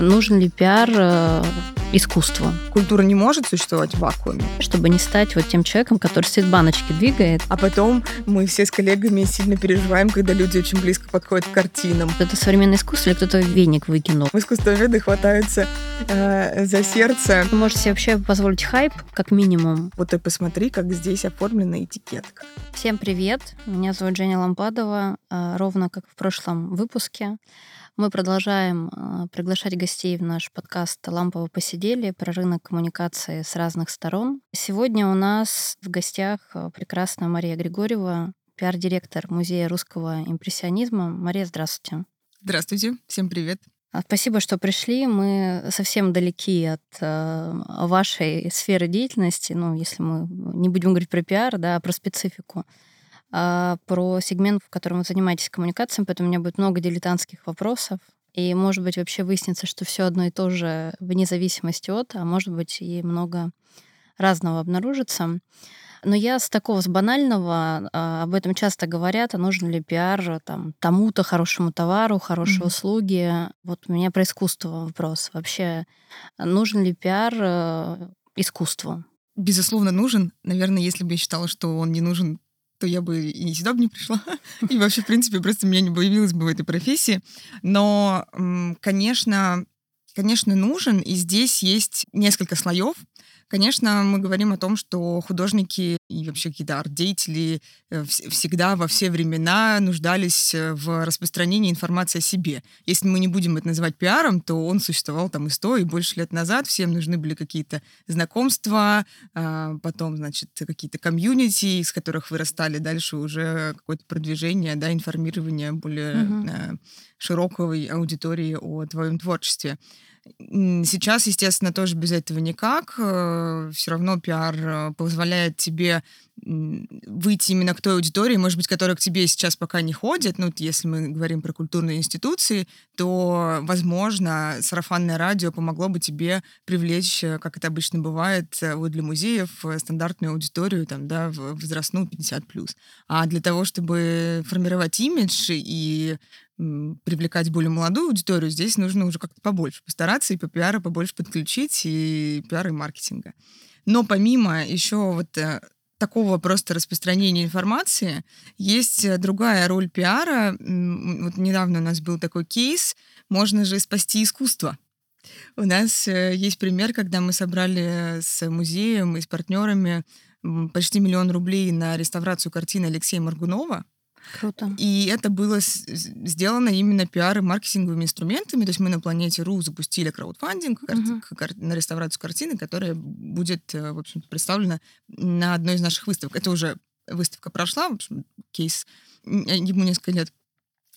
Нужен ли пиар э, искусству? Культура не может существовать в вакууме. Чтобы не стать вот тем человеком, который свет баночки двигает. А потом мы все с коллегами сильно переживаем, когда люди очень близко подходят к картинам. Это современное искусство или кто-то веник выкинул? Искусствоведы хватаются э, за сердце. Вы можете себе вообще позволить хайп, как минимум. Вот ты посмотри, как здесь оформлена этикетка. Всем привет, меня зовут Женя Лампадова, э, ровно как в прошлом выпуске. Мы продолжаем э, приглашать гостей в наш подкаст «Лампово посидели» про рынок коммуникации с разных сторон. Сегодня у нас в гостях э, прекрасная Мария Григорьева, пиар-директор Музея русского импрессионизма. Мария, здравствуйте. Здравствуйте, всем привет. А, спасибо, что пришли. Мы совсем далеки от э, вашей сферы деятельности. Ну, если мы не будем говорить про пиар, да, а про специфику. А, про сегмент, в котором вы занимаетесь коммуникацией, поэтому у меня будет много дилетантских вопросов. И, может быть, вообще выяснится, что все одно и то же вне зависимости от, а может быть, и много разного обнаружится. Но я с такого, с банального, а, об этом часто говорят, а нужен ли пиар там, тому-то хорошему товару, хорошей mm-hmm. услуги. Вот у меня про искусство вопрос. Вообще, нужен ли пиар э, искусству? Безусловно, нужен. Наверное, если бы я считала, что он не нужен то я бы и сюда бы не пришла. И вообще, в принципе, просто меня не появилась бы в этой профессии. Но, конечно, конечно, нужен, и здесь есть несколько слоев. Конечно, мы говорим о том, что художники и вообще какие-то арт-деятели э, всегда во все времена нуждались э, в распространении информации о себе. Если мы не будем это называть пиаром, то он существовал там и сто, и больше лет назад. Всем нужны были какие-то знакомства, а, потом, значит, какие-то комьюнити, из которых вырастали дальше уже какое-то продвижение, да, информирование более угу. широкой аудитории о твоем творчестве. Сейчас, естественно, тоже без этого никак. Э, Все равно пиар э, позволяет тебе выйти именно к той аудитории, может быть, которая к тебе сейчас пока не ходит. Ну, если мы говорим про культурные институции, то, возможно, сарафанное радио помогло бы тебе привлечь, э, как это обычно бывает, вот для музеев стандартную аудиторию, там, да, возрастную 50+. А для того, чтобы формировать имидж и привлекать более молодую аудиторию, здесь нужно уже как-то побольше постараться и по пиару побольше подключить, и пиара, и маркетинга. Но помимо еще вот э, такого просто распространения информации, есть э, другая роль пиара. Вот недавно у нас был такой кейс, можно же спасти искусство. У нас э, есть пример, когда мы собрали с музеем и с партнерами почти миллион рублей на реставрацию картины Алексея Маргунова. Круто. И это было сделано именно пиар и маркетинговыми инструментами. То есть мы на планете РУ запустили краудфандинг uh-huh. на реставрацию картины, которая будет, э, в общем представлена на одной из наших выставок. Это уже выставка прошла, в общем, кейс ему несколько лет.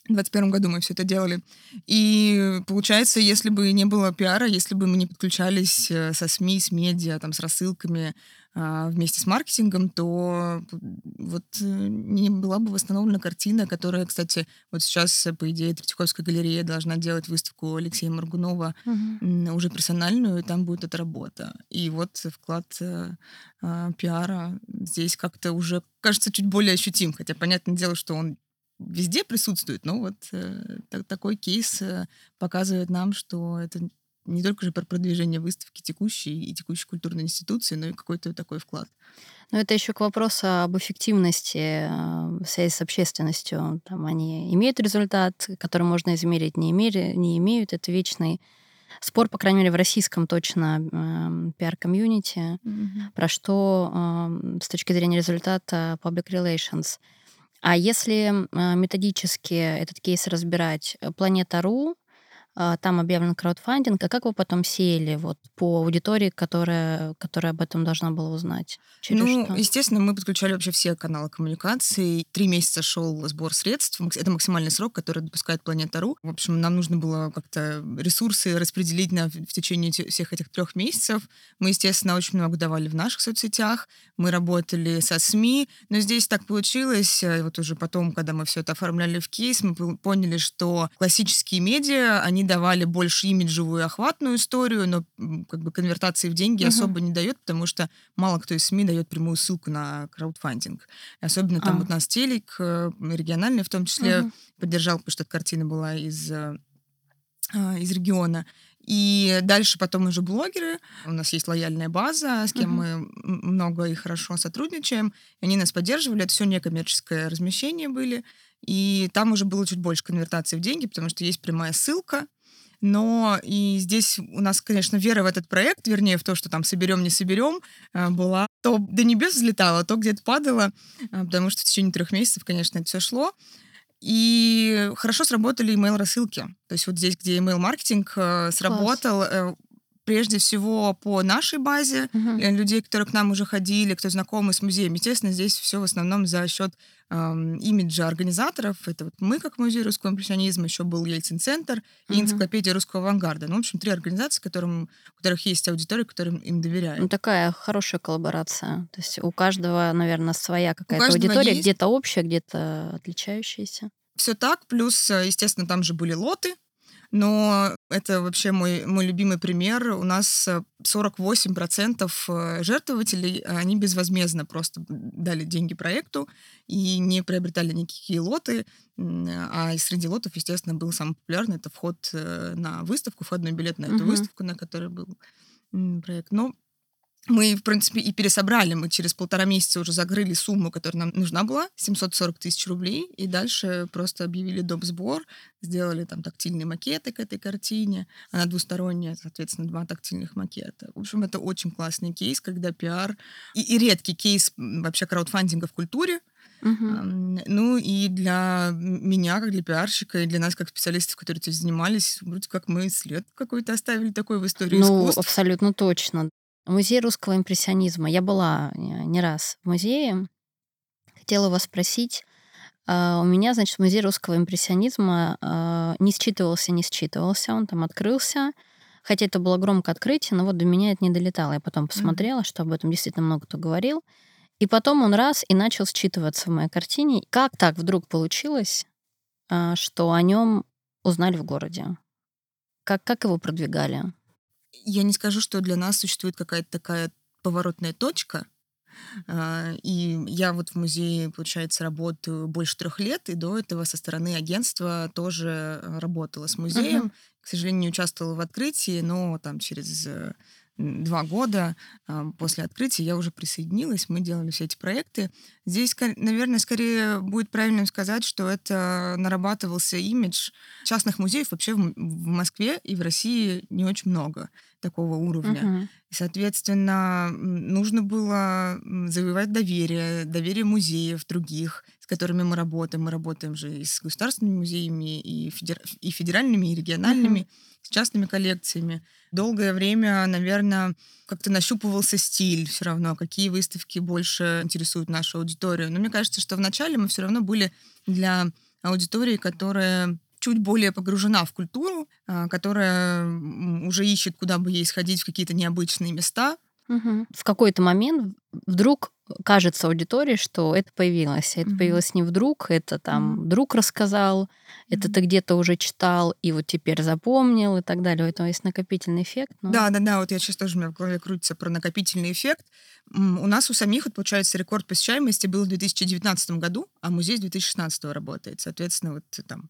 В 2021 году мы все это делали. И получается, если бы не было пиара, если бы мы не подключались э, со СМИ, с медиа, там, с рассылками вместе с маркетингом, то вот э, не была бы восстановлена картина, которая, кстати, вот сейчас, по идее, Третьяковская галерея должна делать выставку Алексея Маргунова угу. уже персональную, и там будет эта работа. И вот вклад э, а, пиара здесь как-то уже кажется чуть более ощутим, хотя понятное дело, что он везде присутствует, но вот э, так, такой кейс э, показывает нам, что это не только же про продвижение выставки текущей и текущей культурной институции, но и какой-то такой вклад. Но это еще к вопросу об эффективности э, связи с общественностью. Там они имеют результат, который можно измерить, не, имели, не имеют. Это вечный спор, по крайней мере, в российском точно э, пиар-комьюнити, mm-hmm. про что э, с точки зрения результата public relations – а если а, методически этот кейс разбирать, э, Планета.ру там объявлен краудфандинг, а как вы потом сеяли вот по аудитории, которая, которая об этом должна была узнать? Через ну, что? естественно, мы подключали вообще все каналы коммуникации. Три месяца шел сбор средств. Это максимальный срок, который допускает Планета.ру. В общем, нам нужно было как-то ресурсы распределить на, в течение всех этих трех месяцев. Мы, естественно, очень много давали в наших соцсетях. Мы работали со СМИ. Но здесь так получилось, э, вот уже потом, когда мы все это оформляли в кейс, мы поняли, что классические медиа, они они давали больше имиджевую охватную историю, но как бы конвертации в деньги uh-huh. особо не дает, потому что мало кто из СМИ дает прямую ссылку на краудфандинг. И особенно там uh-huh. вот нас телек, э, региональный в том числе, uh-huh. поддержал, потому что эта картина была из э, а, из региона. И дальше потом уже блогеры. У нас есть лояльная база, с кем uh-huh. мы много и хорошо сотрудничаем. Они нас поддерживали. Это все некоммерческое размещение были. И там уже было чуть больше конвертации в деньги, потому что есть прямая ссылка. Но и здесь у нас, конечно, вера в этот проект, вернее, в то, что там соберем, не соберем, э, была. То до небес взлетала, то где-то падала, э, потому что в течение трех месяцев, конечно, это все шло. И хорошо сработали email-рассылки. То есть вот здесь, где email-маркетинг э, сработал, Класс прежде всего по нашей базе угу. людей, которые к нам уже ходили, кто знакомы с музеем. Естественно, здесь все в основном за счет эм, имиджа организаторов. Это вот мы, как музей русского импрессионизма, еще был Ельцин-центр и угу. энциклопедия русского авангарда. Ну, в общем, три организации, которым, у которых есть аудитория, которым им доверяют. Ну, такая хорошая коллаборация. То есть у каждого, наверное, своя какая-то аудитория, есть... где-то общая, где-то отличающаяся. Все так, плюс, естественно, там же были лоты, но это вообще мой, мой любимый пример. У нас 48% э, э, жертвователей, они безвозмездно просто дали деньги проекту и не приобретали никакие лоты. А среди лотов, естественно, был самый популярный. Это вход э, на выставку, входной билет на эту угу. выставку, на которой был проект. Но мы, в принципе, и пересобрали. Мы через полтора месяца уже закрыли сумму, которая нам нужна была, 740 тысяч рублей, и дальше просто объявили доп. сбор, сделали там тактильные макеты к этой картине. Она двусторонняя, соответственно, два тактильных макета. В общем, это очень классный кейс, когда пиар... И, и редкий кейс вообще краудфандинга в культуре, Uh-huh. Ну и для меня, как для пиарщика, и для нас, как специалистов, которые этим занимались, вроде как мы след какой-то оставили такой в истории ну, искусств. абсолютно точно. Музей русского импрессионизма. Я была не раз в музее. Хотела вас спросить. А, у меня, значит, музей русского импрессионизма а, не считывался, не считывался. Он там открылся. Хотя это было громкое открытие, но вот до меня это не долетало. Я потом посмотрела, что об этом действительно много кто говорил. И потом он раз и начал считываться в моей картине. Как так вдруг получилось, что о нем узнали в городе? Как, как его продвигали? Я не скажу, что для нас существует какая-то такая поворотная точка. А, и я вот в музее, получается, работаю больше трех лет, и до этого со стороны агентства тоже работала с музеем. Uh-huh. К сожалению, не участвовала в открытии, но там через э, два года а, после открытия я уже присоединилась, мы делали все эти проекты. Здесь, наверное, скорее будет правильным сказать, что это нарабатывался имидж частных музеев вообще в Москве и в России не очень много такого уровня. И, соответственно, нужно было завоевать доверие, доверие музеев других, с которыми мы работаем. Мы работаем же и с государственными музеями, и, федер... и федеральными, и региональными, uh-huh. с частными коллекциями долгое время, наверное, как-то нащупывался стиль все равно, какие выставки больше интересуют нашу аудиторию. Но мне кажется, что вначале мы все равно были для аудитории, которая чуть более погружена в культуру, а, которая уже ищет, куда бы ей сходить в какие-то необычные места. Угу. В какой-то момент вдруг кажется аудитории, что это появилось. Это mm-hmm. появилось не вдруг, это там mm-hmm. друг рассказал, mm-hmm. это ты где-то уже читал и вот теперь запомнил и так далее. У этого есть накопительный эффект. Но... Да, да, да. Вот я сейчас тоже у меня в голове крутится про накопительный эффект. У нас у самих, вот, получается, рекорд посещаемости был в 2019 году, а музей с 2016 работает. Соответственно, вот там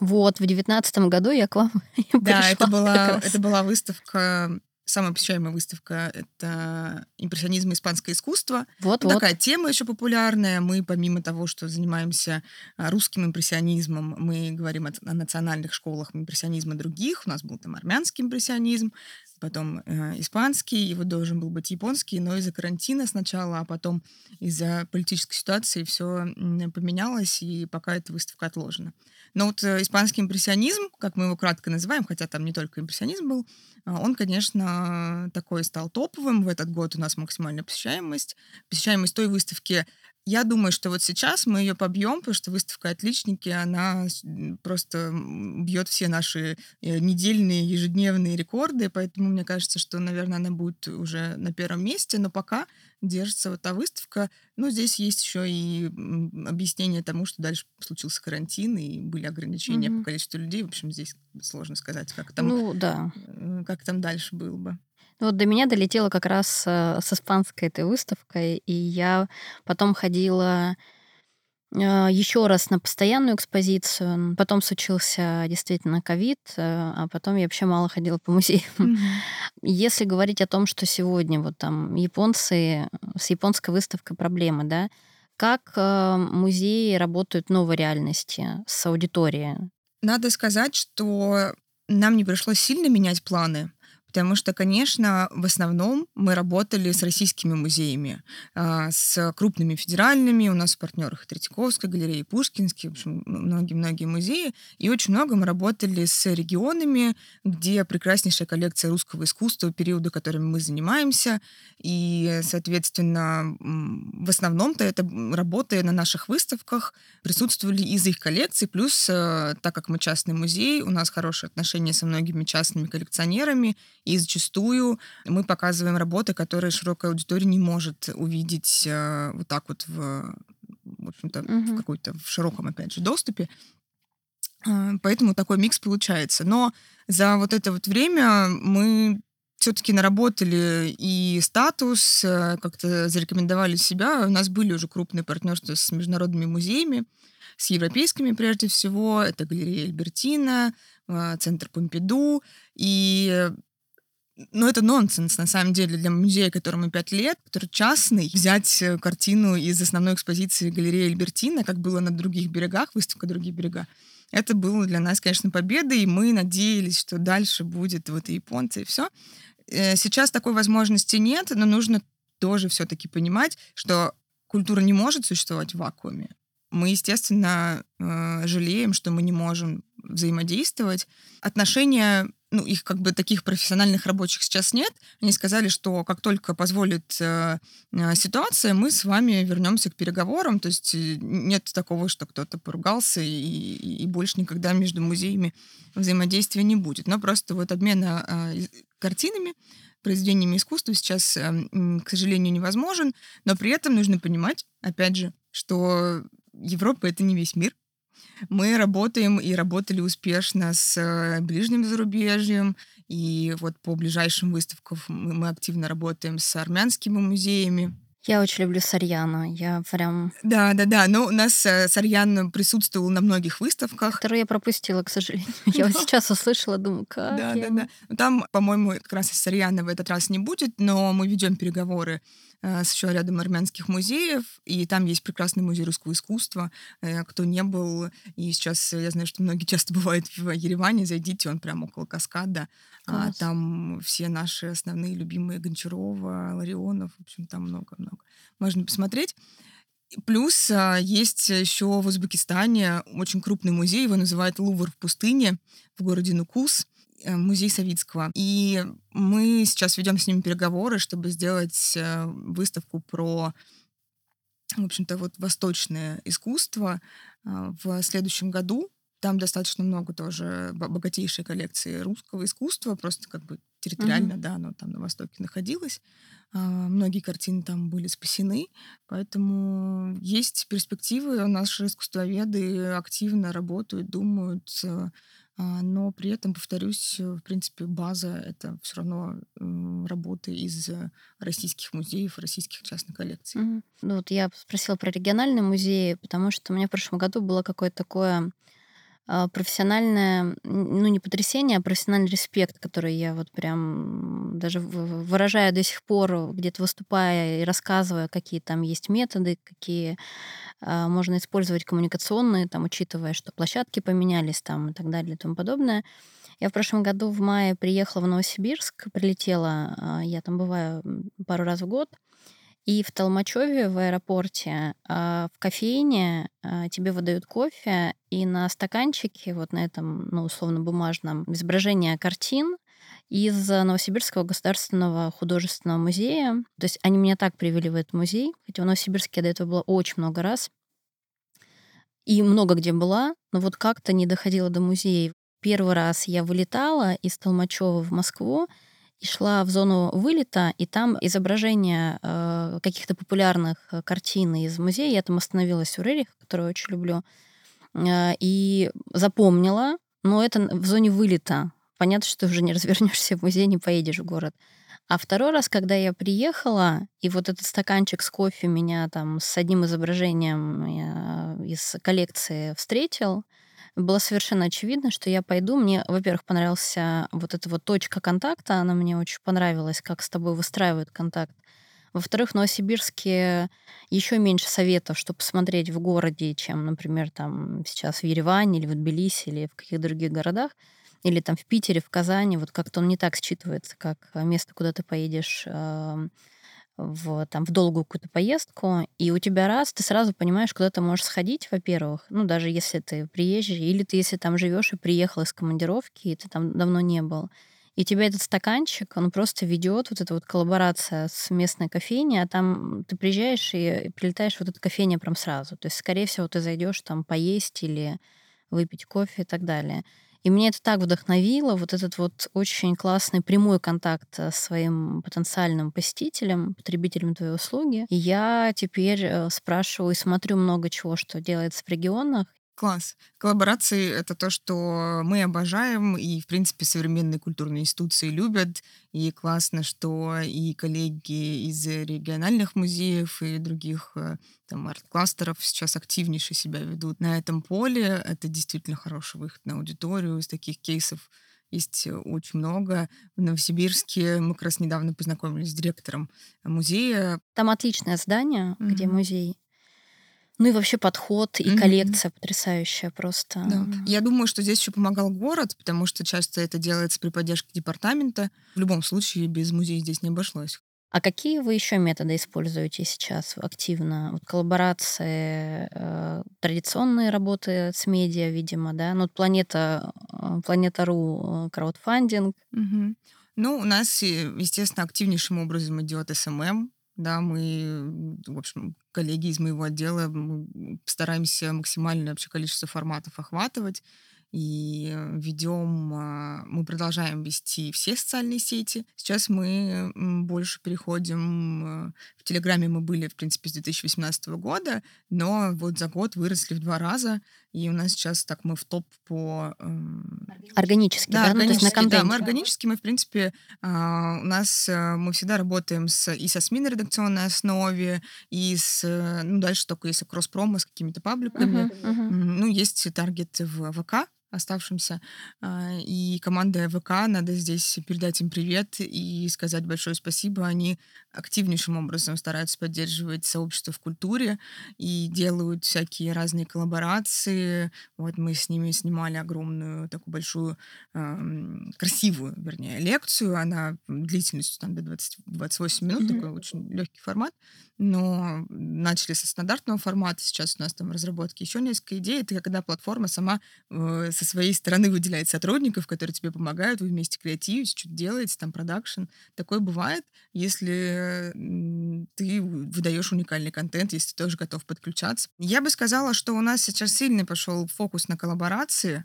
вот, в 2019 году я к вам Да, это была, это была выставка Самая посещаемая выставка — это импрессионизм и испанское искусство. Вот, ну, вот. Такая тема еще популярная. Мы, помимо того, что занимаемся а, русским импрессионизмом, мы говорим о, о национальных школах импрессионизма других. У нас был там армянский импрессионизм, потом э, испанский, его должен был быть японский, но из-за карантина сначала, а потом из-за политической ситуации все поменялось, и пока эта выставка отложена. Но вот э, испанский импрессионизм, как мы его кратко называем, хотя там не только импрессионизм был, а, он, конечно, такой стал топовым. В этот год у нас максимальная посещаемость. Посещаемость той выставки я думаю, что вот сейчас мы ее побьем, потому что выставка «Отличники», она просто бьет все наши э, недельные, ежедневные рекорды, поэтому мне кажется, что, наверное, она будет уже на первом месте, но пока держится вот та выставка. Ну, здесь есть еще и объяснение тому, что дальше случился карантин, и были ограничения mm-hmm. по количеству людей. В общем, здесь сложно сказать, как там, ну, да. Э, как там дальше было бы. Ну, вот до меня долетело как раз э, с испанской этой выставкой, и я потом ходила еще раз на постоянную экспозицию. Потом случился действительно ковид, э, а потом я вообще мало ходила по музеям. Мгм. Если говорить о том, что сегодня вот там японцы, с японской выставкой проблемы, да, как э, музеи работают в новой реальности с аудиторией? Надо сказать, что нам не пришлось сильно менять планы. Потому что, конечно, в основном мы работали с российскими музеями, а, с крупными федеральными. У нас в партнерах Третьяковская галерея, Пушкинский, в общем, многие-многие музеи. И очень много мы работали с регионами, где прекраснейшая коллекция русского искусства, периода, которыми мы занимаемся. И, соответственно, в основном-то это работая на наших выставках присутствовали из их коллекций. Плюс, э, так как мы частный музей, у нас хорошие отношения со многими частными коллекционерами, и зачастую мы показываем работы, которые широкая аудитория не может увидеть э, вот так вот в, в общем-то, Мгм. в какой-то в широком, опять же, доступе. Э, Поэтому такой микс получается. Но за вот это вот время мы все-таки наработали и статус, э, как-то зарекомендовали себя. У нас были уже крупные партнерства с международными музеями, с европейскими прежде всего. Это галерея Альбертина, э, центр Помпиду. И ну, это нонсенс, на самом деле, для музея, которому 5 лет, который частный, взять э, картину из основной экспозиции галереи Альбертина, как было на других берегах, выставка «Другие берега», это было для нас, конечно, победой, и мы надеялись, что дальше будет вот и японцы, и все. Сейчас такой возможности нет, но нужно тоже все-таки понимать, что культура не может существовать в вакууме. Мы, естественно, э, жалеем, что мы не можем взаимодействовать. Отношения ну, их как бы таких профессиональных рабочих сейчас нет. Они сказали, что как только позволит э, э, ситуация, мы с вами вернемся к переговорам. То есть э, нет такого, что кто-то поругался и, и, больше никогда между музеями взаимодействия не будет. Но просто вот обмена э, картинами, произведениями искусства сейчас, э, к сожалению, невозможен. Но при этом нужно понимать, опять же, что Европа это не весь мир. Мы работаем и работали успешно с э, ближним зарубежьем, и вот по ближайшим выставкам мы активно работаем с армянскими музеями. Я очень люблю Сарьяна. Я прям... Да, да, да. Но у нас э, Сарьян присутствовал на многих выставках. Которые я пропустила, к сожалению. Я вот сейчас услышала, думаю, как Да, да, да. Там, по-моему, как раз Сарьяна в этот раз не будет, но мы ведем переговоры с еще рядом армянских музеев, и там есть прекрасный музей русского искусства. Э, кто не был, и сейчас я знаю, что многие часто бывают в Ереване, зайдите, он прямо около каскада. А, там все наши основные любимые Гончарова, Ларионов, в общем, там много-много. Можно посмотреть. Плюс а, есть еще в Узбекистане очень крупный музей, его называют Лувр в пустыне в городе Нукус музей Савицкого. И мы сейчас ведем с ними переговоры, чтобы сделать выставку про, в общем-то, вот восточное искусство в следующем году. Там достаточно много тоже богатейшей коллекции русского искусства, просто как бы территориально, mm-hmm. да, оно там на Востоке находилось. Многие картины там были спасены, поэтому есть перспективы. Наши искусствоведы активно работают, думают, а, но при этом, повторюсь, в принципе, база — это все равно работы из российских музеев, российских частных коллекций. Ну вот я спросила про региональные музеи, потому что у меня в прошлом году было какое-то такое а, профессиональное, ну не потрясение, а профессиональный респект, который я вот прям даже выражаю до сих пор, где-то выступая и рассказывая, какие там есть методы, какие а, можно использовать коммуникационные, там, учитывая, что площадки поменялись там и так далее и тому подобное. Я в прошлом году в мае приехала в Новосибирск, прилетела, а, я там бываю пару раз в год, и в Толмачеве, в аэропорте, в кофейне тебе выдают кофе, и на стаканчике, вот на этом, ну, условно, бумажном, изображение картин из Новосибирского государственного художественного музея. То есть они меня так привели в этот музей, хотя в Новосибирске я до этого была очень много раз. И много где была, но вот как-то не доходила до музея. Первый раз я вылетала из Толмачева в Москву, и шла в зону вылета, и там изображение э, каких-то популярных картин из музея. Я там остановилась у Рерих, которую очень люблю, э, и запомнила, но это в зоне вылета. понятно, что ты уже не развернешься в музей, не поедешь в город. А второй раз, когда я приехала, и вот этот стаканчик с кофе меня там с одним изображением э, из коллекции встретил, было совершенно очевидно, что я пойду. Мне, во-первых, понравился вот эта вот точка контакта, она мне очень понравилась, как с тобой выстраивают контакт. Во-вторых, в Новосибирске еще меньше советов, что посмотреть в городе, чем, например, там сейчас в Ереване или в Тбилиси или в каких-то других городах или там в Питере, в Казани, вот как-то он не так считывается, как место, куда ты поедешь э, в, там, в долгую какую-то поездку, и у тебя раз, ты сразу понимаешь, куда ты можешь сходить, во-первых, ну, даже если ты приезжий, или ты, если там живешь и приехал из командировки, и ты там давно не был, и тебя этот стаканчик, он просто ведет, вот эта вот коллаборация с местной кофейней, а там ты приезжаешь и прилетаешь в вот эту кофейню прям сразу. То есть, скорее всего, ты зайдешь там поесть или выпить кофе и так далее. И мне это так вдохновило, вот этот вот очень классный прямой контакт э, с своим потенциальным посетителем, потребителем твоей услуги. И я теперь э, спрашиваю и смотрю много чего, что делается в регионах, Класс. Коллаборации — это то, что мы обожаем, и, в принципе, современные культурные институции любят. И классно, что и коллеги из региональных музеев и других э, там арт-кластеров сейчас активнейше себя ведут на этом поле. Это действительно хороший выход на аудиторию. Из таких кейсов есть очень много. В Новосибирске мы как раз недавно познакомились с директором музея. Там отличное здание, mm-hmm. где музей. Ну и вообще подход и mm-hmm. коллекция потрясающая просто. Да. Я думаю, что здесь еще помогал город, потому что часто это делается при поддержке департамента. В любом случае без музея здесь не обошлось. А какие вы еще методы используете сейчас активно? Вот коллаборации, э, традиционные работы с медиа, видимо, да? Ну, вот Планета, э, Planeta.ru, э, краудфандинг. Угу. Ну, у нас, естественно, активнейшим образом идет SMM, да, мы, в общем, коллеги из моего отдела стараемся максимальное вообще количество форматов охватывать и ведем, а, мы продолжаем вести все социальные сети. Сейчас мы больше переходим, в Телеграме мы были, в принципе, с 2018 года, но вот за год выросли в два раза, и у нас сейчас так мы в топ по... Эм, органически, да? да? Ну, то есть на контенте. Да, мы органически, мы, в принципе, а, у нас, мы всегда работаем с, и со СМИ на редакционной основе, и с, ну, дальше только если кросс-промо с какими-то пабликами. Uh-huh, uh-huh. Ну, есть таргет в ВК, оставшимся. А, и команда ВК, надо здесь передать им привет и сказать большое спасибо. Они активнейшим образом стараются поддерживать сообщество в культуре и делают всякие разные коллаборации. Вот мы с ними снимали огромную, такую большую, красивую, вернее, лекцию. Она длительностью там до 20, 28 минут, mm-hmm. такой очень легкий формат но начали со стандартного формата, сейчас у нас там в разработке еще несколько идей. Это когда платформа сама э, со своей стороны выделяет сотрудников, которые тебе помогают, вы вместе креативите, что-то делаете, там продакшн. Такое бывает, если ты выдаешь уникальный контент, если ты тоже готов подключаться. Я бы сказала, что у нас сейчас сильный пошел фокус на коллаборации,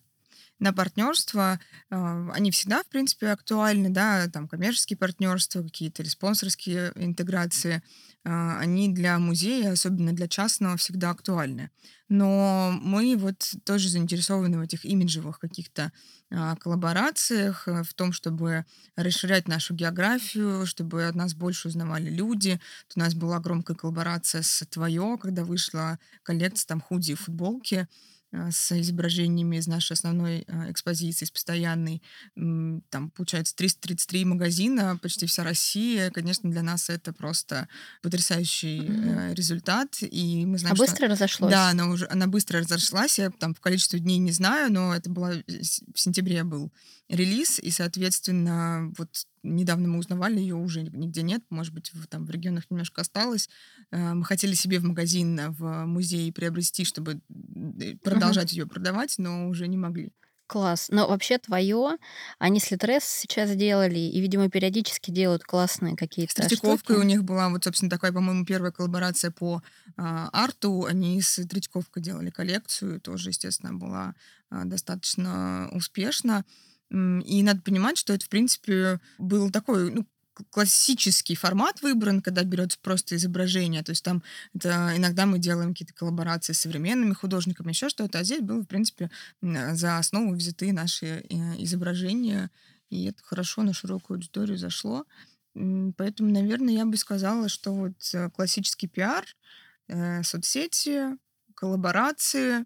на партнерство, э, они всегда, в принципе, актуальны, да, там коммерческие партнерства, какие-то или спонсорские интеграции, э, они для музея, особенно для частного, всегда актуальны. Но мы вот тоже заинтересованы в этих имиджевых каких-то а, коллаборациях, э, в том, чтобы расширять нашу географию, чтобы от нас больше узнавали люди. Вот у нас была громкая коллаборация с Твое, когда вышла коллекция там худи и футболки. А, с изображениями из нашей основной а, экспозиции, с постоянной. Там, получается, 333 магазина, почти вся Россия. Конечно, для нас это просто потрясающий mm-hmm. результат. И мы знаем, а быстро что... разошлось? Да, она, уже, она быстро разошлась. Я там в количестве дней не знаю, но это было в сентябре был релиз, и, соответственно, вот недавно мы узнавали, ее уже нигде нет, может быть, в, там в регионах немножко осталось. Э, мы хотели себе в магазин, в музей приобрести, чтобы продолжать uh-huh. ее продавать, но уже не могли. Класс. Но вообще твое, они с Литрес сейчас сделали, и, видимо, периодически делают классные какие-то Третьяковкой у них была вот, собственно, такая, по-моему, первая коллаборация по а, арту. Они с Третьяковкой делали коллекцию, тоже, естественно, была а, достаточно успешна. И надо понимать, что это, в принципе, был такой, ну, классический формат выбран, когда берется просто изображение. То есть там это, иногда мы делаем какие-то коллаборации с современными художниками, еще что-то. А здесь было, в принципе, за основу взяты наши э, изображения. И это хорошо на широкую аудиторию зашло. Поэтому, наверное, я бы сказала, что вот э, классический пиар, э, соцсети, коллаборации,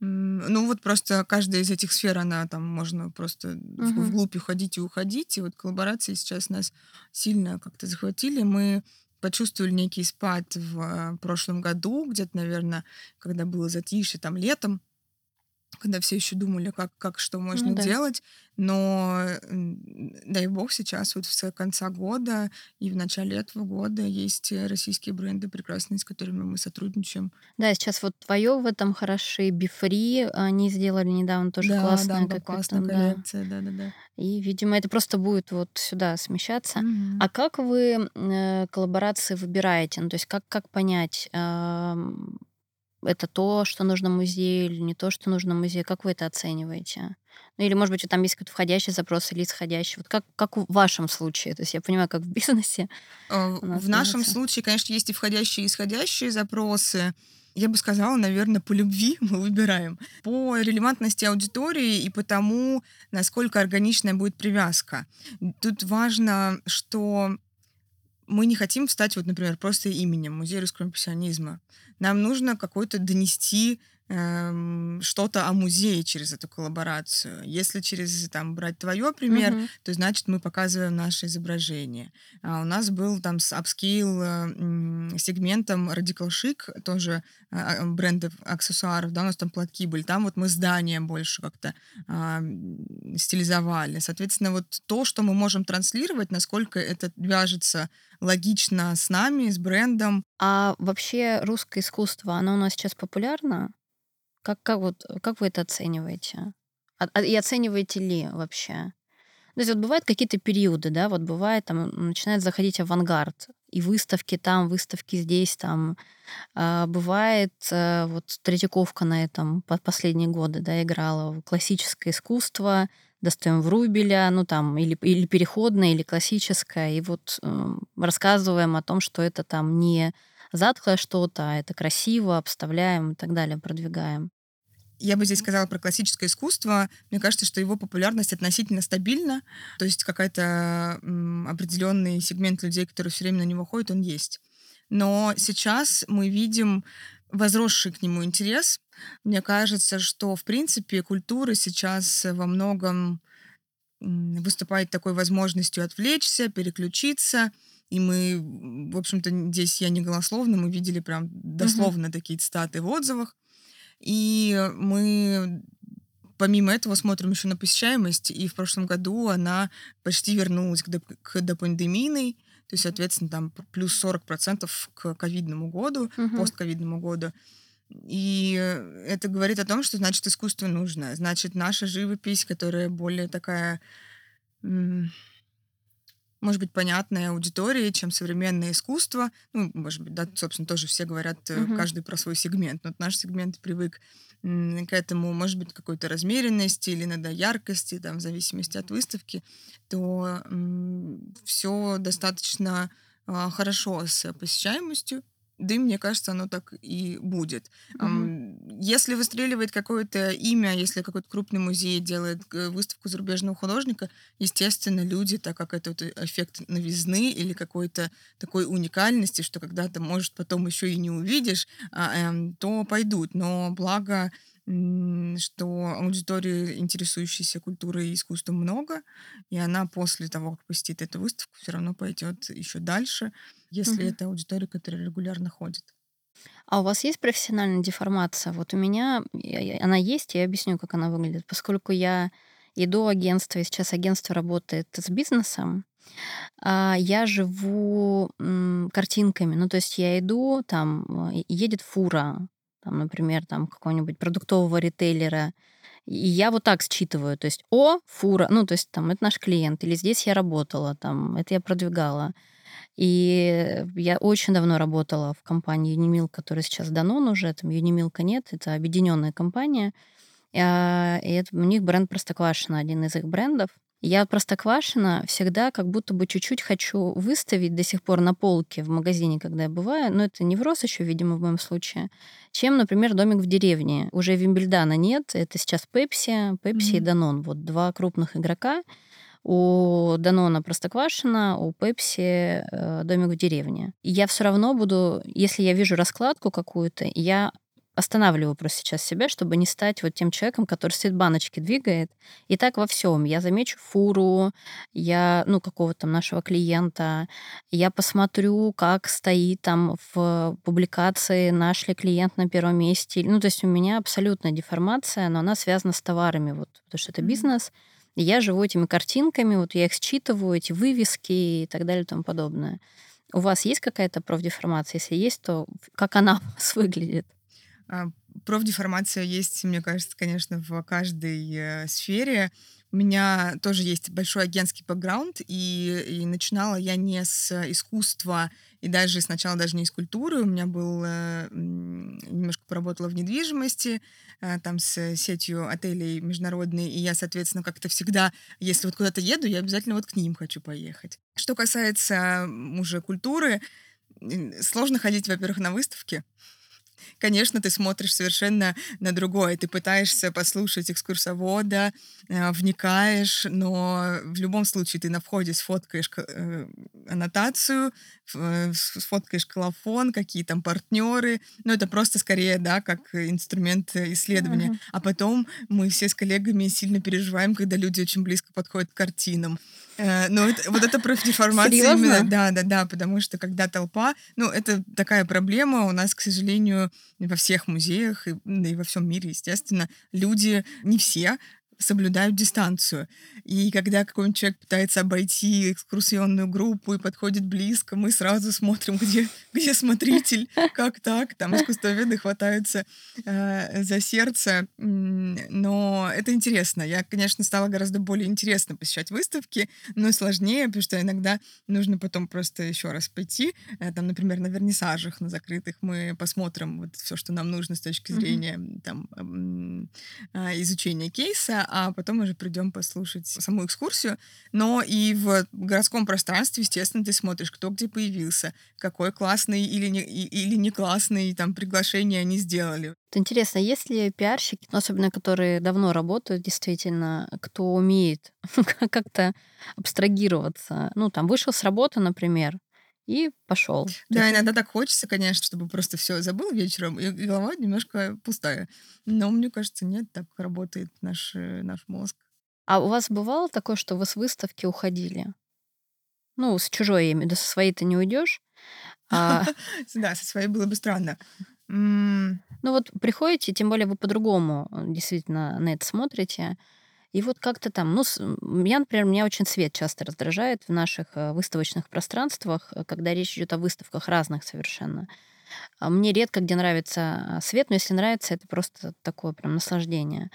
ну вот просто каждая из этих сфер, она там можно просто угу. вглубь уходить и уходить. И вот коллаборации сейчас нас сильно как-то захватили. Мы почувствовали некий спад в э, прошлом году, где-то, наверное, когда было затишье, там летом когда все еще думали, как, как что можно ну, да. делать. Но дай бог сейчас вот в конца года и в начале этого года есть российские бренды прекрасные, с которыми мы сотрудничаем. Да, сейчас вот твое в этом хороши, Бифри, они сделали недавно тоже да, классная, да, классная коллекция, да. да, да, да. И, видимо, это просто будет вот сюда смещаться. Mm-hmm. А как вы э, коллаборации выбираете? Ну, то есть как, как понять, э, это то, что нужно музею, или не то, что нужно музею? Как вы это оцениваете? Ну, или, может быть, там есть какой-то входящий запрос или исходящий. Вот как, как в вашем случае? То есть я понимаю, как в бизнесе. А, в нашем случае, конечно, есть и входящие, и исходящие запросы. Я бы сказала, наверное, по любви мы выбираем. По релевантности аудитории и по тому, насколько органичная будет привязка. Тут важно, что мы не хотим стать, вот, например, просто именем Музея русского импрессионизма. Нам нужно какой-то донести эм, что-то о музее через эту коллаборацию. Если через там брать твое пример, mm-hmm. то значит мы показываем наше изображение. А у нас был там с upscale э, сегментом Radical Chic, тоже э, брендов аксессуаров, да, у нас там платки были, там вот мы здания больше как-то э, стилизовали. Соответственно, вот то, что мы можем транслировать, насколько это вяжется логично с нами, с брендом. А вообще русское искусство, оно у нас сейчас популярно? Как, как, вот, как вы это оцениваете? А, а, и оцениваете ли вообще? То есть вот бывают какие-то периоды, да, вот бывает, там начинает заходить авангард, и выставки там, выставки здесь, там. А, бывает, а, вот Третьяковка на этом последние годы, да, играла классическое искусство, достаем Врубеля, ну там, или, или переходное, или классическое, и вот э, рассказываем о том, что это там не затхлое что-то, а это красиво, обставляем и так далее, продвигаем. Я бы здесь сказала про классическое искусство. Мне кажется, что его популярность относительно стабильна. То есть какой-то определенный сегмент людей, которые все время на него ходят, он есть. Но сейчас мы видим возросший к нему интерес. Мне кажется, что, в принципе, культура сейчас во многом выступает такой возможностью отвлечься, переключиться. И мы, в общем-то, здесь я не голословно, мы видели прям дословно uh-huh. такие цитаты в отзывах. И мы помимо этого смотрим еще на посещаемость, и в прошлом году она почти вернулась к, доп- к допандемийной, то есть, соответственно, там плюс 40% к ковидному году, uh-huh. постковидному году. И это говорит о том, что, значит, искусство нужно. Значит, наша живопись, которая более такая может быть, понятная аудитории, чем современное искусство. Ну, может быть, да, собственно, тоже все говорят, uh-huh. каждый про свой сегмент. Но вот наш сегмент привык к этому, может быть, какой-то размеренности или иногда яркости, там, в зависимости от выставки, то все достаточно а, хорошо с посещаемостью, да и мне кажется, оно так и будет. Mm-hmm. Если выстреливает какое-то имя, если какой-то крупный музей делает э, выставку зарубежного художника, естественно, люди, так как это вот эффект новизны или какой-то такой уникальности, что когда-то, может, потом еще и не увидишь, а, эм, то пойдут. Но благо что аудитории, интересующейся культурой и искусством, много, и она после того, как посетит эту выставку, все равно пойдет еще дальше, если угу. это аудитория, которая регулярно ходит. А у вас есть профессиональная деформация? Вот у меня она есть, я объясню, как она выглядит. Поскольку я иду агентство, и сейчас агентство работает с бизнесом, а, я живу картинками. Ну, то есть я иду, там едет фура, там, например, там какого-нибудь продуктового ритейлера, и я вот так считываю, то есть, о, фура, ну, то есть, там, это наш клиент, или здесь я работала, там, это я продвигала. И я очень давно работала в компании Unimilk, которая сейчас Данон уже, там Unimilk нет, это объединенная компания. А, и это, у них бренд Простоквашино, один из их брендов. Я Простоквашино всегда как будто бы чуть-чуть хочу выставить до сих пор на полке в магазине, когда я бываю, но это не в Рос еще, видимо, в моем случае, чем, например, домик в деревне. Уже Вимбельдана нет, это сейчас Пепси, Пепси mm-hmm. и Данон. Вот два крупных игрока. У Данона Простоквашино, у Пепси э, домик в деревне. И я все равно буду, если я вижу раскладку какую-то, я останавливаю просто сейчас себя, чтобы не стать вот тем человеком, который стоит баночки двигает. И так во всем. Я замечу фуру, я, ну, какого-то там нашего клиента, я посмотрю, как стоит там в публикации наш ли клиент на первом месте. Ну, то есть у меня абсолютная деформация, но она связана с товарами, вот, потому что это бизнес. И я живу этими картинками, вот я их считываю, эти вывески и так далее и тому подобное. У вас есть какая-то профдеформация? Если есть, то как она у вас выглядит? А, профдеформация есть, мне кажется, конечно, в каждой э, сфере. У меня тоже есть большой агентский бэкграунд, и, и начинала я не с искусства, и даже сначала даже не из культуры. У меня был... Э, немножко поработала в недвижимости, э, там с сетью отелей международной, и я, соответственно, как-то всегда, если вот куда-то еду, я обязательно вот к ним хочу поехать. Что касается уже культуры, сложно ходить, во-первых, на выставки, конечно, ты смотришь совершенно на другое. Ты пытаешься послушать экскурсовода, э, вникаешь, но в любом случае ты на входе сфоткаешь э, аннотацию, э, сфоткаешь колофон, какие там партнеры. Ну, это просто скорее, да, как инструмент исследования. Uh-huh. А потом мы все с коллегами сильно переживаем, когда люди очень близко подходят к картинам. Ну, это, вот это профдеформация именно, да, да, да, потому что когда толпа, ну, это такая проблема у нас, к сожалению, во всех музеях и, да и во всем мире, естественно, люди не все соблюдают дистанцию. И когда какой-нибудь человек пытается обойти экскурсионную группу и подходит близко, мы сразу смотрим, где, где смотритель, как так. Там искусствоведы хватаются э, за сердце. Но это интересно. Я, конечно, стала гораздо более интересно посещать выставки, но сложнее, потому что иногда нужно потом просто еще раз пойти. Э, там, например, на вернисажах, на закрытых мы посмотрим вот все, что нам нужно с точки зрения mm-hmm. там, э, изучения кейса, а потом уже придем послушать саму экскурсию. Но и в городском пространстве, естественно, ты смотришь, кто где появился, какой классный или не, или не классный там приглашение они сделали. Интересно, есть ли пиарщики, ну, особенно которые давно работают, действительно, кто умеет как-то абстрагироваться? Ну, там, вышел с работы, например, и пошел. Да, иногда так хочется, конечно, чтобы просто все забыл вечером, и голова немножко пустая. Но мне кажется, нет, так работает наш, э, наш мозг. А у вас бывало такое, что вы с выставки уходили? Ну, с чужой, я имею в виду, со своей ты не уйдешь. А... Да, со своей было бы странно. Ну вот приходите, тем более вы по-другому э, действительно на это смотрите. И вот как-то там, ну, я, например, меня очень цвет часто раздражает в наших э, выставочных пространствах, э, когда речь идет о выставках разных совершенно. А мне редко где нравится свет, но если нравится, это просто такое прям наслаждение.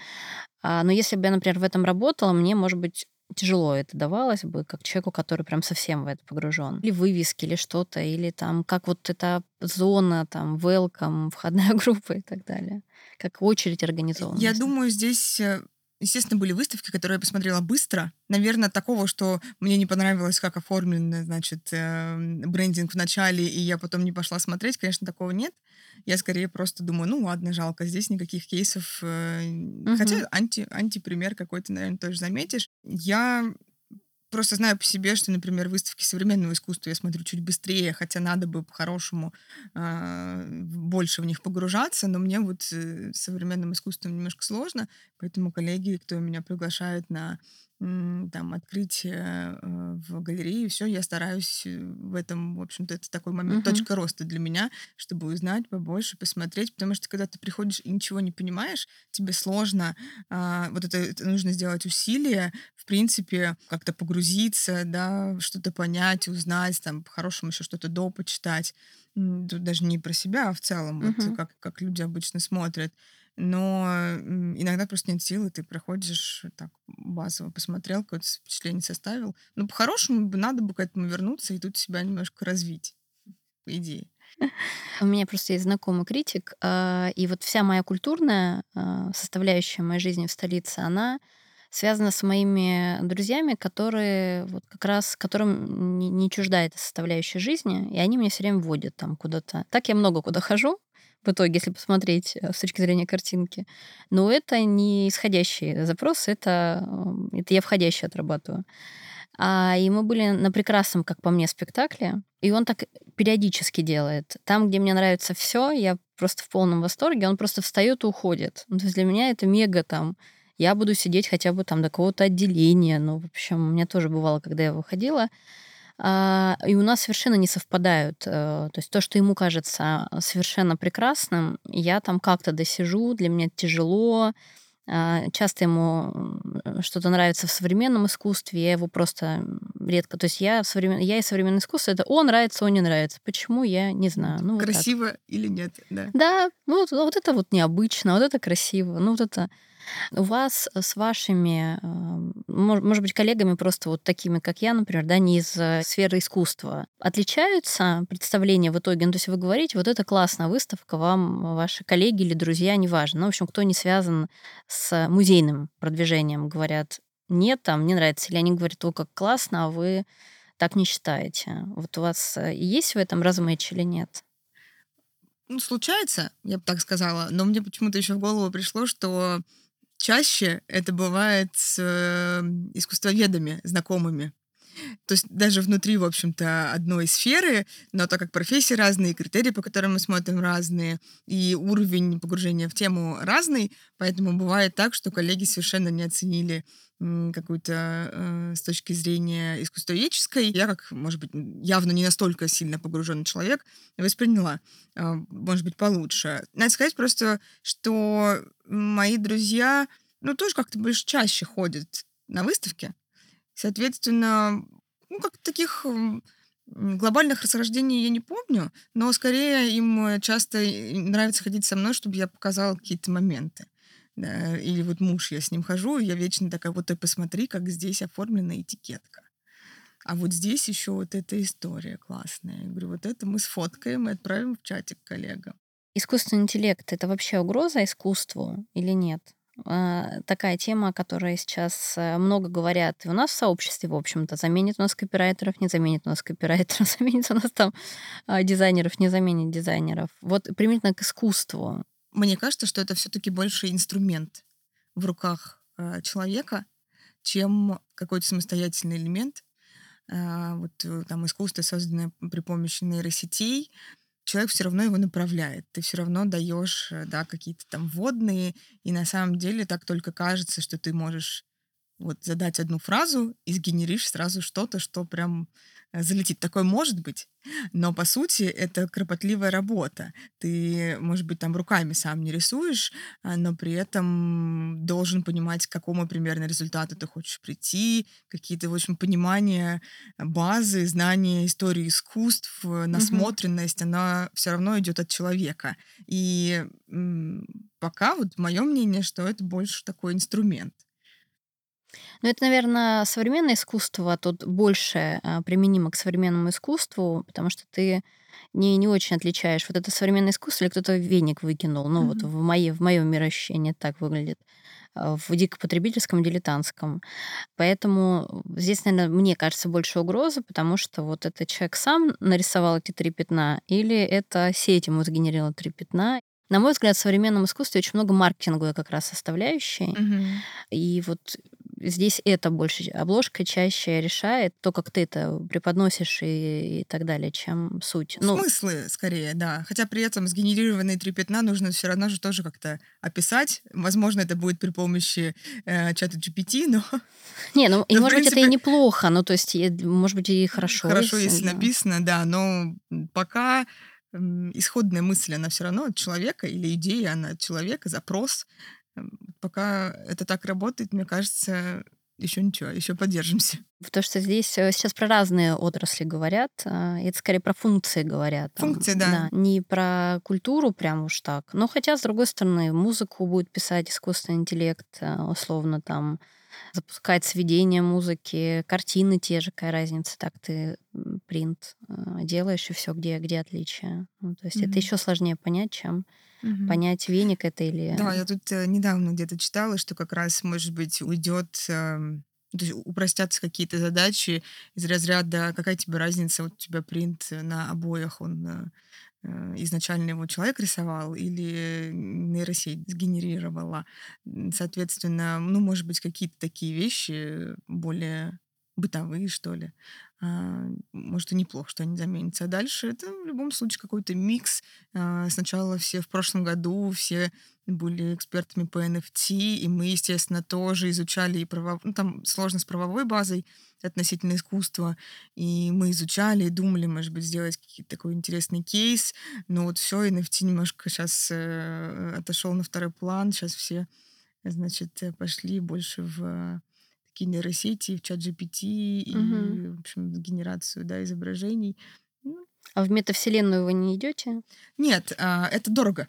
А, но если бы я, например, в этом работала, мне, может быть, тяжело это давалось бы, как человеку, который прям совсем в это погружен. Или вывески, или что-то, или там как вот эта зона, там, welcome, входная группа и так далее. Как очередь организована. Я думаю, здесь э, Естественно, были выставки, которые я посмотрела быстро. Наверное, такого, что мне не понравилось, как оформлен, значит, эм, брендинг в начале, и я потом не пошла смотреть, конечно, такого нет. Я скорее просто думаю, ну ладно, жалко, здесь никаких кейсов. Угу. Хотя анти, антипример какой-то, наверное, тоже заметишь. Я просто знаю по себе, что, например, выставки современного искусства я смотрю чуть быстрее, хотя надо бы по-хорошему э, больше в них погружаться, но мне вот э, с современным искусством немножко сложно, поэтому коллеги, кто меня приглашает на там открытие э, в галерее, все, я стараюсь э, в этом, в общем-то, это такой момент, uh-huh. точка роста для меня, чтобы узнать побольше, посмотреть, потому что когда ты приходишь и ничего не понимаешь, тебе сложно, а, вот это, это нужно сделать усилие, в принципе, как-то погрузиться, да, что-то понять, узнать, там, по-хорошему еще что-то до почитать, тут даже не про себя, а в целом, uh-huh. вот как, как люди обычно смотрят но иногда просто нет силы, ты проходишь так базово, посмотрел, какое-то впечатление составил. Ну, по-хорошему, надо бы к этому вернуться и тут себя немножко развить, по идее. У меня просто есть знакомый критик, а, и вот вся моя культурная а, составляющая моей жизни в столице, она связано с моими друзьями, которые вот как раз, которым не, не чужда эта составляющая жизни, и они меня все время водят там куда-то. Так я много куда хожу, в итоге, если посмотреть э, с точки зрения картинки. Но это не исходящий запрос, это, это я входящий отрабатываю. А, и мы были на прекрасном, как по мне, спектакле. И он так периодически делает. Там, где мне нравится все, я просто в полном восторге, он просто встает и уходит. Ну, то есть для меня это мега там. Я буду сидеть хотя бы там до какого-то отделения. Ну, в общем, у меня тоже бывало, когда я выходила. А, и у нас совершенно не совпадают. Э, то есть то, что ему кажется совершенно прекрасным, я там как-то досижу, для меня тяжело, а, часто ему что-то нравится в современном искусстве, я его просто редко... То есть я, в современ... я и современное искусство, это он нравится, он не нравится. Почему, я не знаю. Ну, Красиво вот или нет, да. Да, ну вот, вот это вот необычно, вот это красиво, ну вот это у вас с вашими, может быть, коллегами просто вот такими, как я, например, да, не из э, сферы искусства, отличаются представления в итоге? Ну, то есть вы говорите, вот это классная выставка, вам ваши коллеги или друзья, неважно, ну, в общем, кто не связан с музейным продвижением, говорят, нет, там, не нравится, или они говорят, о, как классно, а вы так не считаете. Вот у вас э, есть в этом размыч или нет? Ну, случается, я бы так сказала, но мне почему-то еще в голову пришло, что чаще это бывает с э, искусствоведами, знакомыми. То есть даже внутри, в общем-то, одной сферы, но так как профессии разные, критерии, по которым мы смотрим, разные, и уровень погружения в тему разный, поэтому бывает так, что коллеги совершенно не оценили какую-то э, с точки зрения искусствоведческой. Я, как, может быть, явно не настолько сильно погруженный человек, восприняла, э, может быть, получше. Надо сказать просто, что мои друзья, ну, тоже как-то больше чаще ходят на выставки. Соответственно, ну, как таких глобальных расхождений я не помню, но скорее им часто нравится ходить со мной, чтобы я показала какие-то моменты. Да, или вот муж, я с ним хожу, и я вечно такая, вот ты посмотри, как здесь оформлена этикетка. А вот здесь еще вот эта история классная. Я говорю, вот это мы сфоткаем и отправим в чатик коллегам. Искусственный интеллект — это вообще угроза искусству или нет? А, такая тема, о которой сейчас э, много говорят и у нас в сообществе, в общем-то, заменит у нас копирайтеров, не заменит у нас копирайтеров, заменит у нас там а, дизайнеров, не заменит дизайнеров. Вот примерно к искусству. Мне кажется, что это все-таки больше инструмент в руках э, человека, чем какой-то самостоятельный элемент. Вот э, там искусство, созданное при помощи нейросетей, человек все равно его направляет. Ты все равно даешь э, да, какие-то там вводные, и на самом деле так только кажется, что ты можешь вот задать одну фразу и сгенеришь сразу что-то, что прям Э, залетит. Такое может быть, но по сути это кропотливая работа. Ты, может быть, там руками сам не рисуешь, а, но при этом должен понимать, к какому примерно результату ты хочешь прийти, какие-то, в общем, понимания базы, знания истории искусств, насмотренность, угу. она все равно идет от человека. И пока вот мое мнение, что это больше такой инструмент. Ну, это, наверное, современное искусство тут больше а, применимо к современному искусству, потому что ты не, не очень отличаешь, вот это современное искусство или кто-то веник выкинул. Ну, mm-hmm. вот в, моей, в моем мироощущении так выглядит а, в дикопотребительском, дилетантском. Поэтому здесь, наверное, мне кажется, больше угроза, потому что вот этот человек сам нарисовал эти три пятна, или это сеть ему сгенерила три пятна. На мой взгляд, в современном искусстве очень много маркетинговой как раз составляющей. Угу. И вот здесь это больше обложка чаще решает то, как ты это преподносишь и, и так далее, чем суть. Ну, Смыслы, скорее, да. Хотя при этом сгенерированные три пятна нужно все равно же тоже как-то описать. Возможно, это будет при помощи э, чата GPT, но... Не, ну, и, может принципе, быть, это и неплохо, ну, то есть, может быть, и хорошо. Хорошо, если, если да. написано, да, но пока исходная мысль, она все равно от человека, или идея, она от человека, запрос. Пока это так работает, мне кажется, еще ничего, еще поддержимся. Потому что здесь э, сейчас про разные отрасли говорят, а, это скорее про функции говорят. Функции, да. да. Не про культуру прям уж так. Но хотя, с другой стороны, музыку будет писать искусственный интеллект, а, условно там запускать сведения музыки, картины те же, какая разница, так ты принт а, делаешь и все, где, где отличие. Ну, то есть mm-hmm. это еще сложнее понять, чем Мгм. понять, веник это или... Да, я тут э, недавно где-то читала, что как раз, может быть, уйдет, эм, то есть упростятся какие-то задачи из разряда, какая тебе разница, вот у тебя принт на обоях, он э, э, изначально его человек рисовал или нейросеть сгенерировала. Соответственно, ну, может быть, какие-то такие вещи более бытовые, что ли. А, Может, и неплохо, что они заменятся. А дальше это в любом случае какой-то микс. А, Сначала все в прошлом году все были экспертами по NFT, и мы, естественно, тоже изучали и право... Ну, там сложно с правовой базой относительно искусства, и мы изучали и думали, может быть, сделать какой-то такой интересный кейс, но вот все, NFT немножко сейчас отошел на второй план, сейчас все, значит, э, пошли больше в э, такие нейросети, в чат GPT и, Мгм. в общем, генерацию, да, изображений. Ну, А в метавселенную вы не идете? Нет, а, это дорого.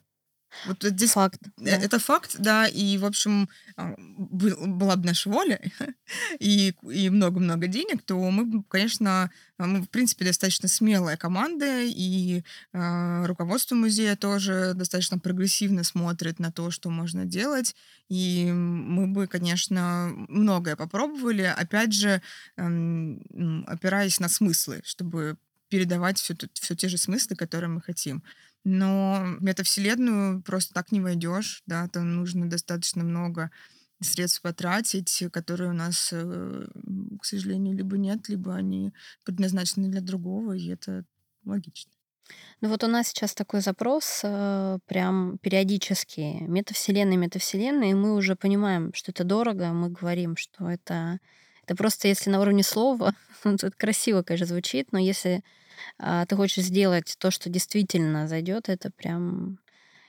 Вот здесь Факт. Э, Да. Это факт, да, и, в общем, а, был- была бы наша воля и и много-много денег, то мы, конечно, а, мы, в принципе, достаточно смелая команда, и а, руководство музея тоже достаточно прогрессивно смотрит на то, что можно делать, и мы бы, конечно, многое попробовали, опять же, м, опираясь на смыслы, чтобы передавать все, все те же смыслы, которые мы хотим. Но в метавселенную просто так не войдешь, да, там нужно достаточно много средств потратить, которые у нас, э, к сожалению, либо нет, либо они предназначены для другого, и это логично. Ну вот у нас сейчас такой запрос э, прям периодически. Метавселенная, метавселенная, и мы уже понимаем, что это дорого. Мы говорим, что это, это просто если на уровне слова, то это красиво, конечно, звучит, но если а, ты хочешь сделать то, что действительно зайдет, это прям...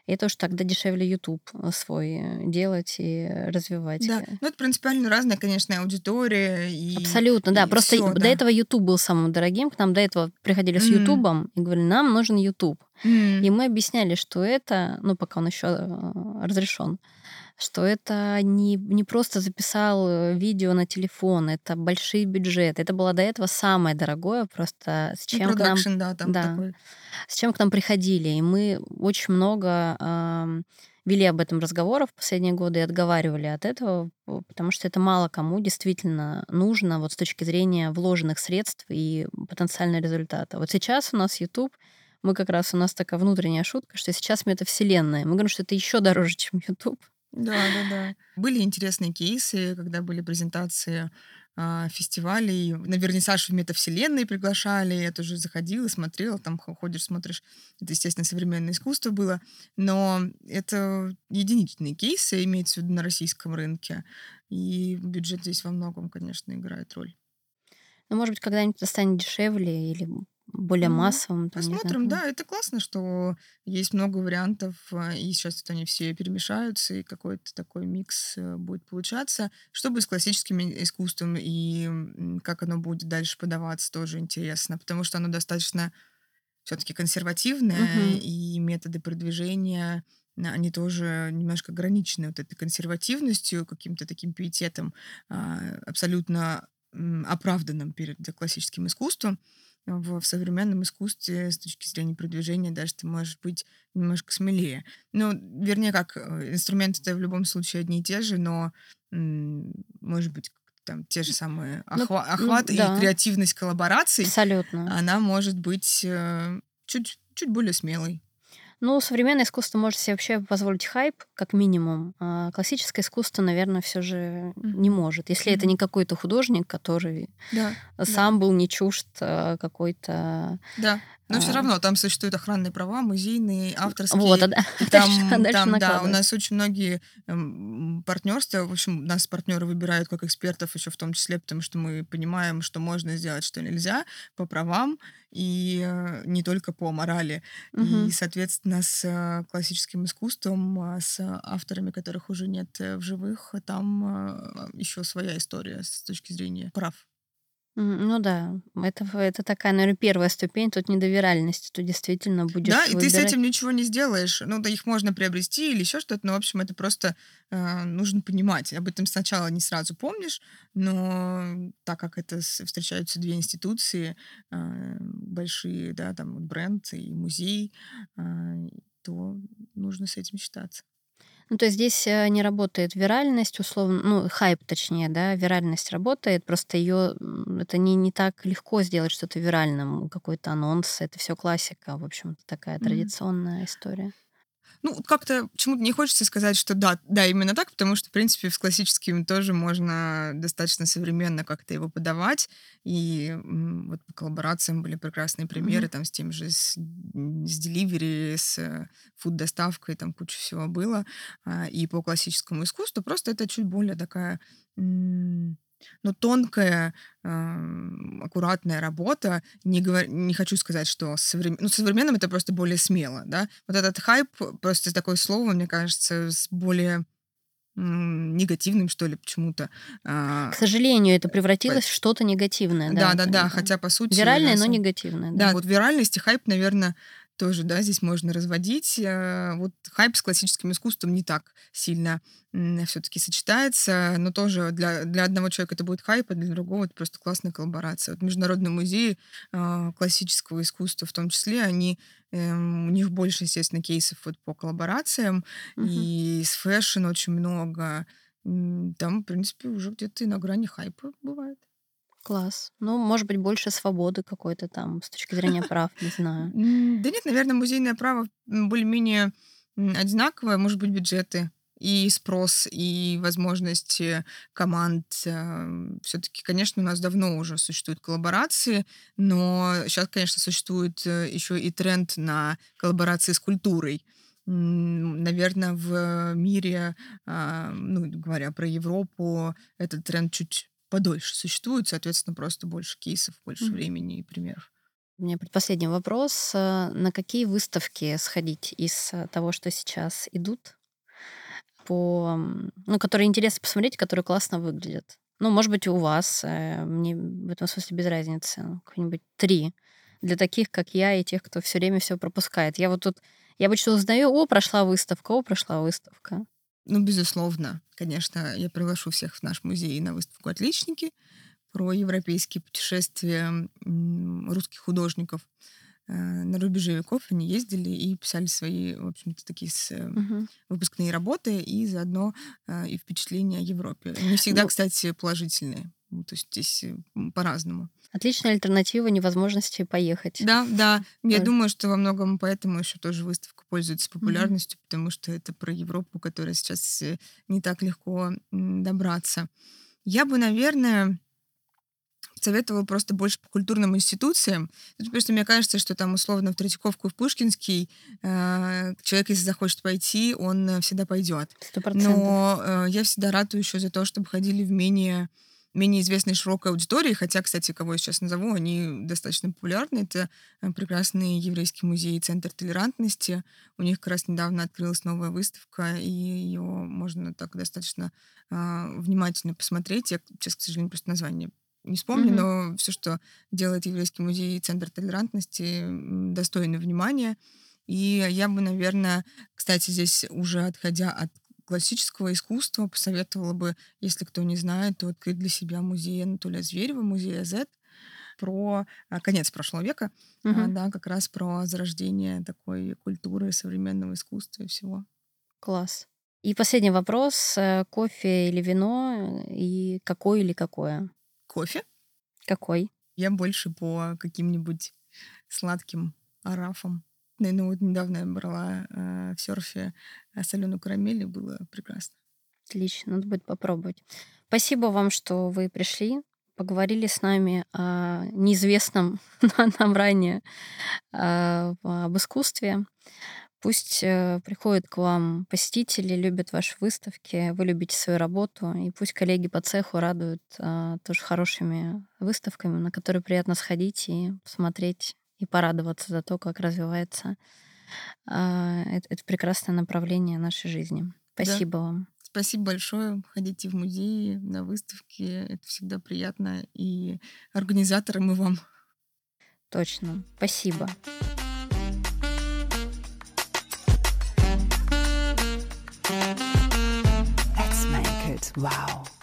И это уж тогда дешевле YouTube свой э, делать и развивать. Да, ну это принципиально разная, конечно, аудитория и Абсолютно, да. и Просто всё, до да. этого YouTube был самым дорогим. К нам до этого приходили с. YouTube и говорили, нам нужен YouTube. М. И мы объясняли, что это, ну, пока он еще разрешен, что это не, не просто записал э, видео на телефон, это большие бюджеты. Это было до этого самое дорогое, просто с Ну, чем к нам да, там да. такой. с чем к нам приходили. И мы очень много ам, вели об этом разговоров в последние годы и отговаривали от этого, потому что это мало кому действительно нужно вот с точки зрения вложенных средств и потенциального результата. Вот сейчас у нас YouTube, мы как раз, у нас такая внутренняя шутка, что сейчас метавселенная. Мы говорим, что это еще дороже, чем YouTube. Да, да, да. Были интересные кейсы, когда были презентации а, фестивалей. На вернисаж в метавселенной приглашали. Я тоже заходила, смотрела, там ходишь, смотришь. Это, естественно, современное искусство было. Но это единичные кейсы, имеется в виду на российском рынке. И бюджет здесь во многом, конечно, играет роль. Ну, может быть, когда-нибудь это станет дешевле или более Ну, массовым. Там, знаю, Посмотрим, да, это классно, что есть много вариантов, а, и сейчас вот они все перемешаются, и какой-то такой микс э, будет получаться. Что будет с классическим искусством, и как оно будет дальше подаваться, тоже интересно, потому что оно достаточно все-таки консервативное, Мгм. и методы продвижения, они тоже немножко ограничены вот этой консервативностью, каким-то таким пиететом, а, абсолютно оправданным перед классическим искусством в, в современном искусстве с точки зрения продвижения даже ты можешь быть немножко смелее. Ну, вернее, как э, инструменты-то в любом случае одни и те же, но, может быть, там те же самые Ну, охва- ну, охват и да. креативность коллабораций, Абсолютно. она может быть э, чуть, чуть более смелой. Ну, современное искусство может себе вообще позволить хайп, как минимум. А классическое искусство, наверное, все же не может. Если это Мгм. не какой-то художник, который Да, да. сам был не чужд а, какой-то... да. Но все а, равно там существуют охранные права, музейные, авторские. Вот, а да- И там, дальше там, да, у нас очень многие эм, партнерства, в общем, нас партнеры выбирают как экспертов еще в том числе, потому что мы понимаем, что можно сделать, что нельзя по правам и э, не только по морали. И, Мгм. соответственно, с э, классическим искусством, а с авторами, которых уже нет э, в живых, там еще своя история с точки зрения прав. М, Ну да, это, это такая, наверное, первая ступень. Тут не до виральности, тут действительно будешь Да, и ты с выбирать. этим ничего не сделаешь. Ну, да, их можно приобрести или еще что-то, но, в общем, это просто э, нужно понимать. Об этом сначала не сразу помнишь, но так как это с- встречаются две институции э, большие, да, там бренд и музей, э, то нужно с этим считаться. Ну, то есть здесь э, не работает виральность, условно, ну, хайп точнее, да, виральность работает, просто ее, это не, не так легко сделать что-то виральным, какой-то анонс, это все классика, в общем-то, такая традиционная mm-hmm. история. Ну, как-то почему-то не хочется сказать, что да, да, именно так, потому что, в принципе, с классическим тоже можно достаточно современно как-то его подавать. И вот по коллаборациям были прекрасные примеры, mm-hmm. там, с тем же, с, с delivery, с э, фуд-доставкой, там куча всего было. А, и по классическому искусству просто это чуть более такая но тонкая, аккуратная работа. Не, говор... не хочу сказать, что современ... ну, современным это просто более смело, да. Вот этот хайп, просто такое слово, мне кажется, с более негативным, что ли, почему-то. А, К сожалению, это превратилось по... в что-то негативное. Да, да, да, да, хотя по сути... Виральное, но негативное. Да. да, вот виральность и хайп, наверное, тоже, да, здесь можно разводить. Э, вот хайп с классическим искусством не так сильно все-таки сочетается, но тоже для, для одного человека это будет хайп, а для другого это просто классная коллаборация. Вот Международные музеи э, классического искусства в том числе, они, эм, у них больше, естественно, кейсов вот по коллаборациям, угу. и с fashion очень много. Там, в принципе, уже где-то и на грани хайпа бывает. Класс. Ну, может быть, больше свободы какой-то там с точки зрения прав, не знаю. Да нет, наверное, музейное право более-менее одинаковое. Может быть, бюджеты и спрос, и возможности команд. Эм, Все-таки, конечно, у нас давно уже существуют коллаборации, но сейчас, конечно, существует э, еще и тренд на коллаборации с культурой. Наверное, в мире, а, ну, говоря про Европу, этот тренд чуть подольше существует, соответственно, просто больше кейсов, больше mm-hmm. времени и примеров. У меня предпоследний вопрос. Э, на какие выставки сходить из э, того, что сейчас идут, по, ну, которые интересно посмотреть, которые классно выглядят? Ну, может быть, у вас, э, мне в этом смысле без разницы, ну, какие-нибудь три для таких, как я, и тех, кто все время все пропускает. Я вот тут, я обычно узнаю, о, прошла выставка, о, прошла выставка. Ну, безусловно, конечно, я приглашу всех в наш музей на выставку «Отличники» про европейские путешествия русских художников. Э, на рубеже веков они ездили и писали свои, в общем-то, такие с, угу. выпускные работы и заодно э, и впечатления о Европе. Не всегда, ну, кстати, положительные. То есть здесь по-разному. Отличная альтернатива невозможности поехать. Да, да. Я Ой. думаю, что во многом поэтому еще тоже выставка пользуется популярностью, mm-hmm. потому что это про Европу, которая сейчас э, не так легко добраться. Я бы, наверное, советовала просто больше по культурным институциям. Ну, потому что мне кажется, что там условно в Третьяковку и в Пушкинский э, человек, если захочет пойти, он всегда пойдет. 100%. Но э, я всегда ратую еще за то, чтобы ходили в менее менее известной широкой аудитории, хотя, кстати, кого я сейчас назову, они достаточно популярны. Это э, прекрасный еврейский музей Центр толерантности. У них как раз недавно открылась новая выставка, и ее можно так достаточно э, внимательно посмотреть. Я сейчас, к сожалению, просто название не вспомню, mm-hmm. но все, что делает еврейский музей Центр толерантности, достойно внимания. И я бы, наверное, кстати, здесь уже отходя от классического искусства посоветовала бы, если кто не знает, то открыть для себя музей Анатолия Зверева, музей Z про а, конец прошлого века, угу. а, да, как раз про зарождение такой культуры современного искусства и всего. Класс. И последний вопрос. Э, кофе или вино? И какой или какое? Кофе. Какой? Я больше по каким-нибудь сладким арафам. Ну, вот недавно я брала э, в серфе э, соленую карамель, и было прекрасно. Отлично, надо будет попробовать. Спасибо вам, что вы пришли, поговорили с нами о неизвестном нам ранее э, об искусстве. Пусть э, приходят к вам посетители, любят ваши выставки, вы любите свою работу, и пусть коллеги по цеху радуют тоже хорошими выставками, на которые приятно сходить и посмотреть и порадоваться за то, как развивается а, это, это прекрасное направление нашей жизни. Спасибо да. вам. Спасибо большое. Ходите в музеи, на выставки. Это всегда приятно. И организаторам и вам. Точно. Спасибо. Let's make it wow.